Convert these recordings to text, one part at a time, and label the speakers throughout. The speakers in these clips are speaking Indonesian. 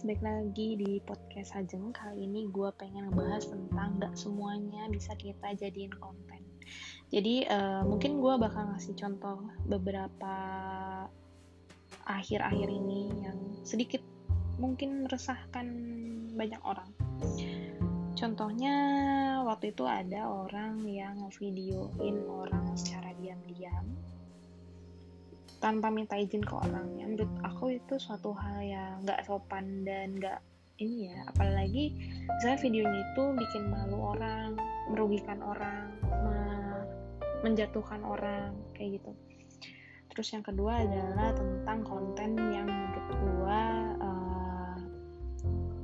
Speaker 1: guys, balik lagi di podcast Hajeng. Kali ini gue pengen ngebahas tentang gak semuanya bisa kita jadiin konten. Jadi uh, mungkin gue bakal ngasih contoh beberapa akhir-akhir ini yang sedikit mungkin meresahkan banyak orang. Contohnya waktu itu ada orang yang videoin orang secara diam-diam tanpa minta izin ke orang ya menurut aku itu suatu hal yang nggak sopan dan nggak ini ya. Apalagi misalnya videonya itu bikin malu orang merugikan orang menjatuhkan orang kayak gitu. Terus yang kedua adalah tentang konten yang gua uh,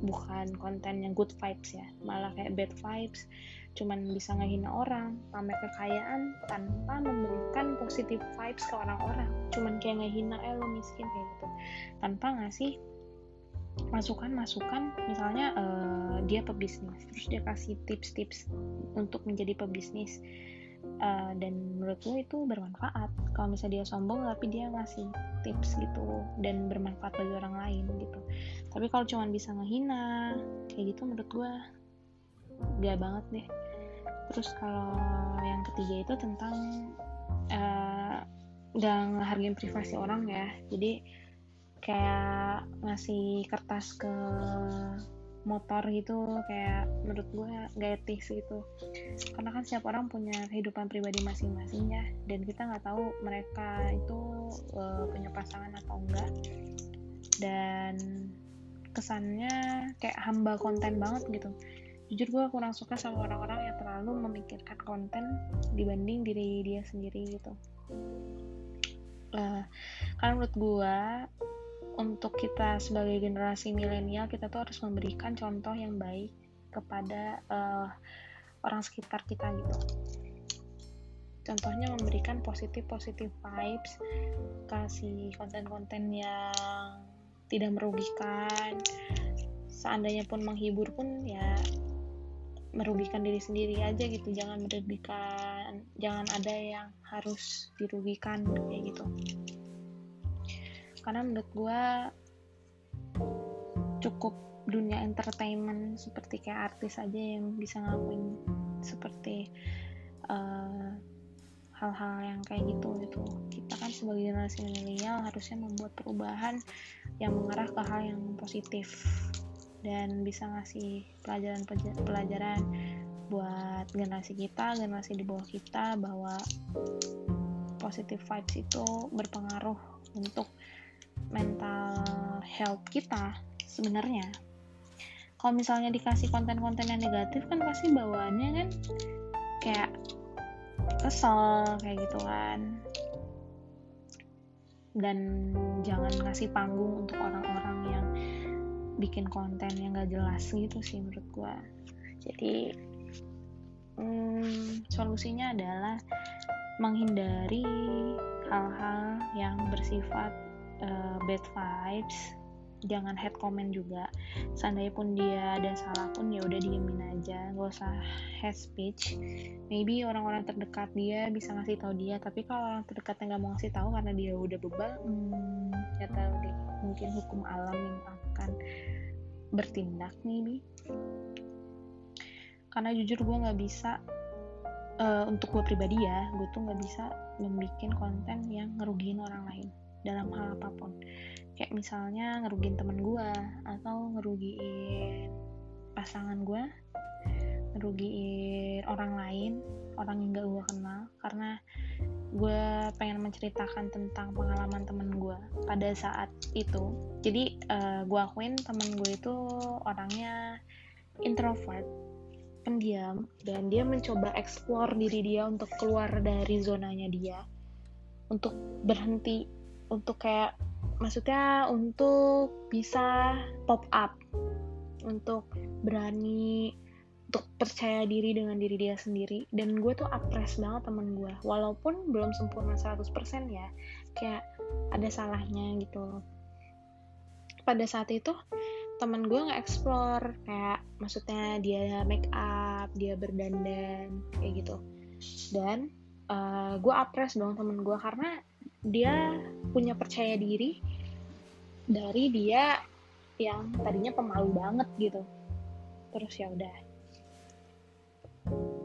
Speaker 1: bukan konten yang good vibes ya. Malah kayak bad vibes cuman bisa ngehina orang, pamer kekayaan tanpa memberikan positif vibes ke orang-orang. Cuman kayak ngehina, eh lo miskin kayak gitu. Tanpa ngasih masukan-masukan misalnya uh, dia pebisnis terus dia kasih tips-tips untuk menjadi pebisnis uh, dan menurut lo itu bermanfaat kalau misalnya dia sombong tapi dia ngasih tips gitu dan bermanfaat bagi orang lain gitu tapi kalau cuma bisa ngehina kayak gitu menurut gue gak banget deh. Terus kalau yang ketiga itu tentang uh, gak ngehargain privasi orang ya. Jadi kayak ngasih kertas ke motor gitu kayak menurut gue gak etis gitu. Karena kan setiap orang punya kehidupan pribadi masing-masing ya. Dan kita nggak tahu mereka itu uh, punya pasangan atau enggak. Dan kesannya kayak hamba konten banget gitu jujur gue kurang suka sama orang-orang yang terlalu memikirkan konten dibanding diri dia sendiri gitu. Uh, karena menurut gue untuk kita sebagai generasi milenial kita tuh harus memberikan contoh yang baik kepada uh, orang sekitar kita gitu. Contohnya memberikan positif positif vibes kasih konten-konten yang tidak merugikan seandainya pun menghibur pun ya merugikan diri sendiri aja gitu. Jangan merugikan jangan ada yang harus dirugikan kayak gitu. Karena menurut gue cukup dunia entertainment seperti kayak artis aja yang bisa ngelakuin seperti uh, hal-hal yang kayak gitu gitu. Kita kan sebagai generasi milenial harusnya membuat perubahan yang mengarah ke hal yang positif dan bisa ngasih pelajaran-pelajaran buat generasi kita, generasi di bawah kita bahwa positive vibes itu berpengaruh untuk mental health kita sebenarnya. Kalau misalnya dikasih konten-konten yang negatif kan pasti bawaannya kan kayak kesel kayak gitu kan. Dan jangan ngasih panggung untuk orang-orang yang bikin konten yang gak jelas gitu sih menurut gue jadi hmm, solusinya adalah menghindari hal-hal yang bersifat uh, bad vibes jangan head comment juga. Seandainya pun dia ada salah pun ya udah diemin aja. Gak usah head speech. Maybe orang-orang terdekat dia bisa ngasih tahu dia tapi kalau orang terdekatnya nggak mau ngasih tahu karena dia udah bebal hmm, ya tahu deh. Mungkin hukum alam yang akan bertindak maybe. Karena jujur gue nggak bisa uh, untuk gue pribadi ya gue tuh nggak bisa membuat konten yang ngerugiin orang lain dalam hal apa pun kayak misalnya ngerugiin temen gue atau ngerugiin pasangan gue ngerugiin orang lain orang yang gak gue kenal karena gue pengen menceritakan tentang pengalaman temen gue pada saat itu. Jadi uh, gue akuin temen gue itu orangnya introvert pendiam dan dia mencoba explore diri dia untuk keluar dari zonanya dia untuk berhenti untuk kayak maksudnya untuk bisa pop up untuk berani untuk percaya diri dengan diri dia sendiri. Dan gue tuh apres banget temen gue. Walaupun belum sempurna 100% ya kayak ada salahnya gitu pada saat itu temen gue nge-explore kayak maksudnya dia make up dia berdandan kayak gitu. Dan uh, gue apres dong temen gue karena dia punya percaya diri dari dia yang tadinya pemalu banget gitu. Terus ya udah.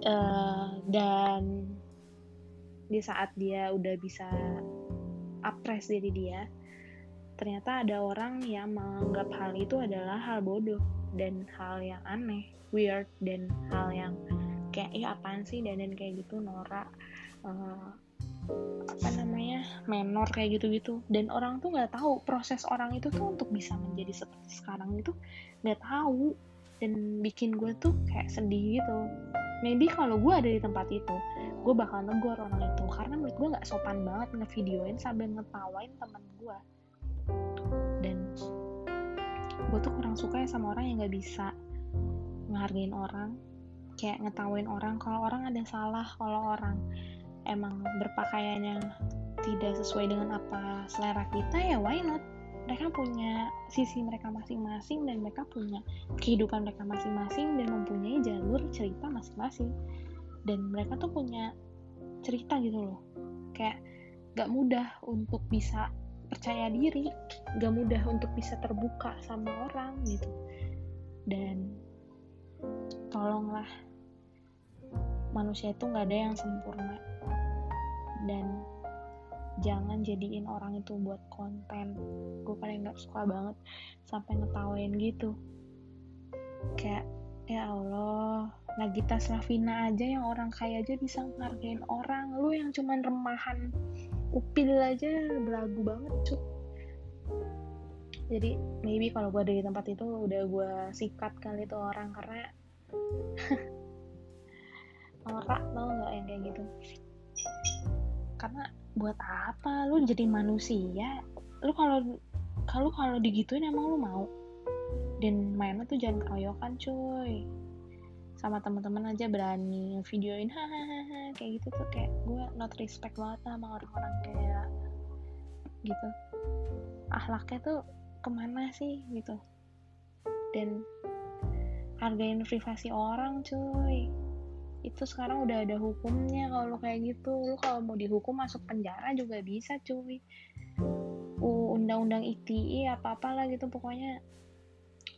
Speaker 1: Uh, dan di saat dia udah bisa apres diri dia ternyata ada orang yang menganggap hal itu adalah hal bodoh dan hal yang aneh weird dan hal yang kayak ya apaan sih? Dan dan kayak gitu norak. Uh, apa namanya menor kayak gitu-gitu. Dan orang tuh nggak tahu proses orang itu tuh untuk bisa menjadi seperti sekarang itu nggak tahu. Dan bikin gue tuh kayak sedih gitu. Maybe kalau gue ada di tempat itu gue bakal negor orang itu. Karena menurut gue nggak sopan banget ngevideoin sambil ngetawain temen gue. Dan gue tuh kurang suka ya sama orang yang nggak bisa ngehargain orang. Kayak ngetawain orang kalau orang ada salah kalau orang emang berpakaian yang tidak sesuai dengan apa selera kita ya why not? Mereka punya sisi mereka masing-masing dan mereka punya kehidupan mereka masing-masing dan mempunyai jalur cerita masing-masing. Dan mereka tuh punya cerita gitu loh. Kayak gak mudah untuk bisa percaya diri gak mudah untuk bisa terbuka sama orang gitu. Dan tolonglah manusia itu nggak ada yang sempurna dan jangan jadiin orang itu buat konten. Gue paling nggak suka banget sampai ngetawain gitu. Kayak ya Allah Nagita Slavina aja yang orang kaya aja bisa ngargain orang. Lu yang cuman remahan upil aja belagu banget cuk. Jadi maybe kalau gue ada di tempat itu udah gue sikat kali itu orang karena norak tau nggak yang kayak gitu karena buat apa? Lu jadi manusia. Lu kalau kalau kalau digituin emang lu mau. Dan mainnya tuh jangan keroyokan cuy. Sama teman-teman aja berani videoin hahaha kayak gitu tuh kayak gue not respect banget sama orang-orang kayak gitu. Ahlaknya tuh ke mana sih gitu. Dan hargain privasi orang cuy itu sekarang udah ada hukumnya kalau kayak gitu. Lu kalau mau dihukum masuk penjara juga bisa cuy. Undang-undang ITE apa apalah gitu pokoknya.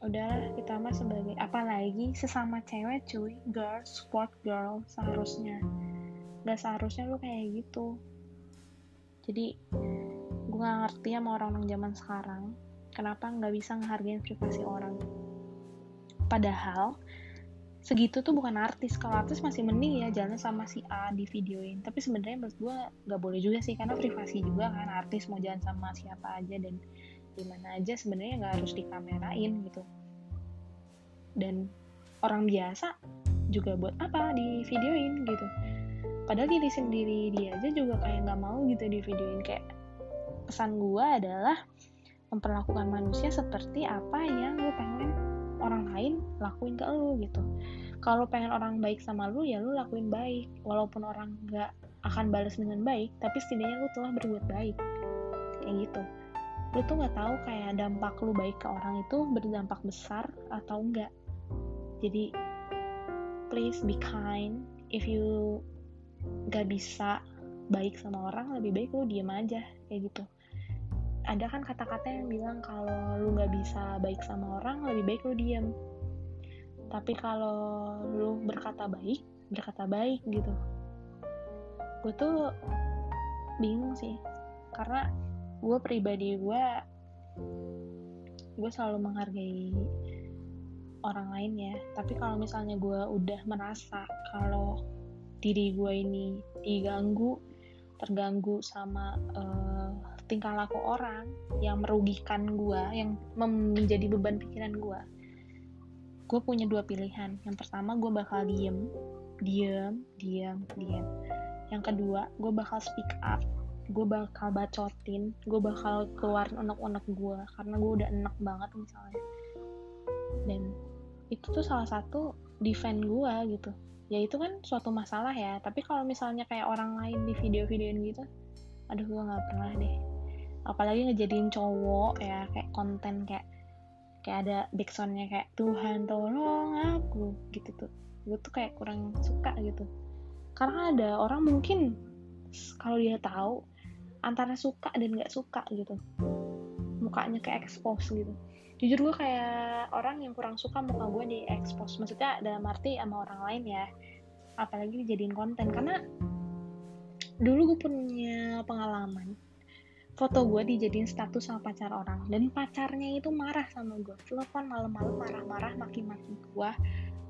Speaker 1: Udahlah kita mah sebagai apalagi sesama cewek cuy. Girl sport girl seharusnya. Gak seharusnya lu kayak gitu. Jadi gue gak ngerti sama orang-orang zaman sekarang kenapa nggak bisa ngehargain privasi orang. Padahal segitu tuh bukan artis. Kalau artis masih mending ya jalan sama si A di videoin tapi sebenarnya menurut gue nggak boleh juga sih karena privasi juga kan. Artis mau jalan sama siapa aja dan di mana aja sebenarnya nggak harus dikamerain gitu. Dan orang biasa juga buat apa? Di videoin gitu. Padahal diri sendiri dia aja juga kayak nggak mau gitu di videoin kayak pesan gue adalah memperlakukan manusia seperti apa yang gue pengen orang lain lakuin ke lu gitu. Kalau pengen orang baik sama lu ya lu lakuin baik. Walaupun orang nggak akan balas dengan baik tapi setidaknya lu telah berbuat baik. Kayak gitu. Lu tuh nggak tahu kayak dampak lu baik ke orang itu berdampak besar atau enggak jadi please be kind. If you gak bisa baik sama orang lebih baik lu diem aja. Kayak gitu ada kan kata-kata yang bilang kalau lu nggak bisa baik sama orang lebih baik lu diem. Tapi kalau lu berkata baik berkata baik gitu. Gue tuh bingung sih. Karena gue pribadi gue gue selalu menghargai orang lain ya. Tapi kalau misalnya gue udah merasa kalau diri gue ini diganggu terganggu sama uh, tingkah laku orang yang merugikan gue yang menjadi beban pikiran gue gue punya dua pilihan. Yang pertama gue bakal diem. Diem diem diem. Yang kedua gue bakal speak up. Gue bakal bacotin. Gue bakal keluarin unek-unek gue karena gue udah enak banget misalnya. Dan itu tuh salah satu defend gue gitu ya itu kan suatu masalah ya. Tapi kalau misalnya kayak orang lain di video-videoin gitu aduh gue nggak pernah deh. Apalagi ngejadiin cowok ya kayak konten kayak kayak ada backsoundnya kayak Tuhan tolong aku gitu tuh. Gue tuh kayak kurang suka gitu. Karena ada orang mungkin kalau dia tahu antara suka dan nggak suka gitu. Mukanya kayak expose gitu jujur gue kayak orang yang kurang suka muka gue di expose. Maksudnya dalam arti sama orang lain ya. Apalagi dijadiin konten. Karena dulu gue punya pengalaman foto gue dijadiin status sama pacar orang. Dan pacarnya itu marah sama gue telepon malam-malam marah-marah maki-maki gue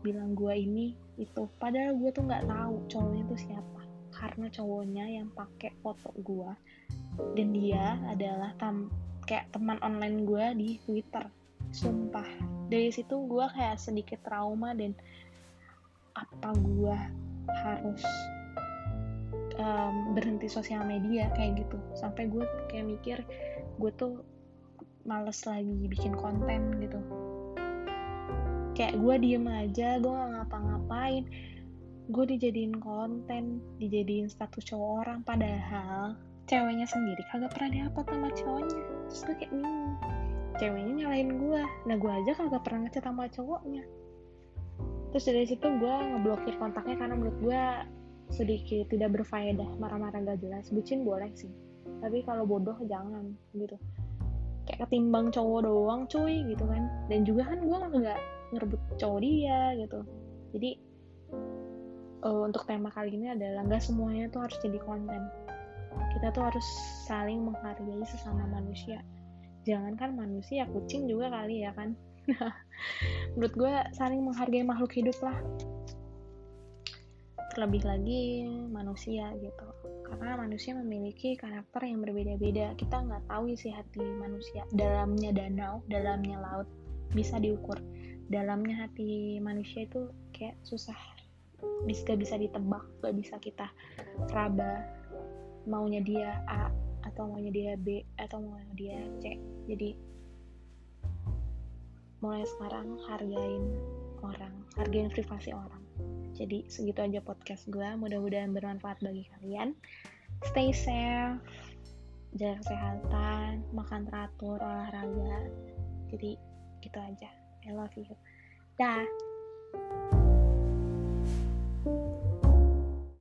Speaker 1: bilang gue ini itu. Padahal gue tuh nggak tahu cowoknya itu siapa. Karena cowoknya yang pakai foto gue dan dia adalah tam kayak teman online gue di Twitter sumpah. Dari situ gue kayak sedikit trauma dan apa gue harus um, berhenti sosial media kayak gitu. Sampai gue kayak mikir gue tuh males lagi bikin konten gitu. Kayak gue diem aja gue gak ngapa-ngapain. Gue dijadiin konten dijadiin status cowok orang padahal ceweknya sendiri kagak pernah dihapus sama cowoknya. Terus gue kayak bingung ceweknya nyalain gue nah gue aja kagak pernah ngechat sama cowoknya. Terus dari situ gue ngeblokir kontaknya karena menurut gue sedikit tidak berfaedah. Marah-marah gak jelas. Bucin boleh sih. Tapi kalau bodoh jangan gitu. Kayak ketimbang cowok doang cuy gitu kan. Dan juga kan gue nggak ngerebut cowok dia gitu. Jadi uh, untuk tema kali ini adalah nggak semuanya tuh harus jadi konten. Kita tuh harus saling menghargai sesama manusia jangankan manusia kucing juga kali ya kan? Menurut gue saling menghargai makhluk hidup lah. Terlebih lagi manusia gitu. Karena manusia memiliki karakter yang berbeda-beda. Kita nggak tahu isi hati manusia. Dalamnya danau dalamnya laut bisa diukur. Dalamnya hati manusia itu kayak susah. Bisa bisa ditebak gak bisa kita raba. Maunya dia A atau maunya dia B atau maunya dia C. Jadi mulai sekarang hargain orang hargain privasi orang. Jadi segitu aja podcast gue mudah-mudahan bermanfaat bagi kalian. Stay safe jaga kesehatan makan teratur olahraga. Jadi gitu aja. I love you. Dah.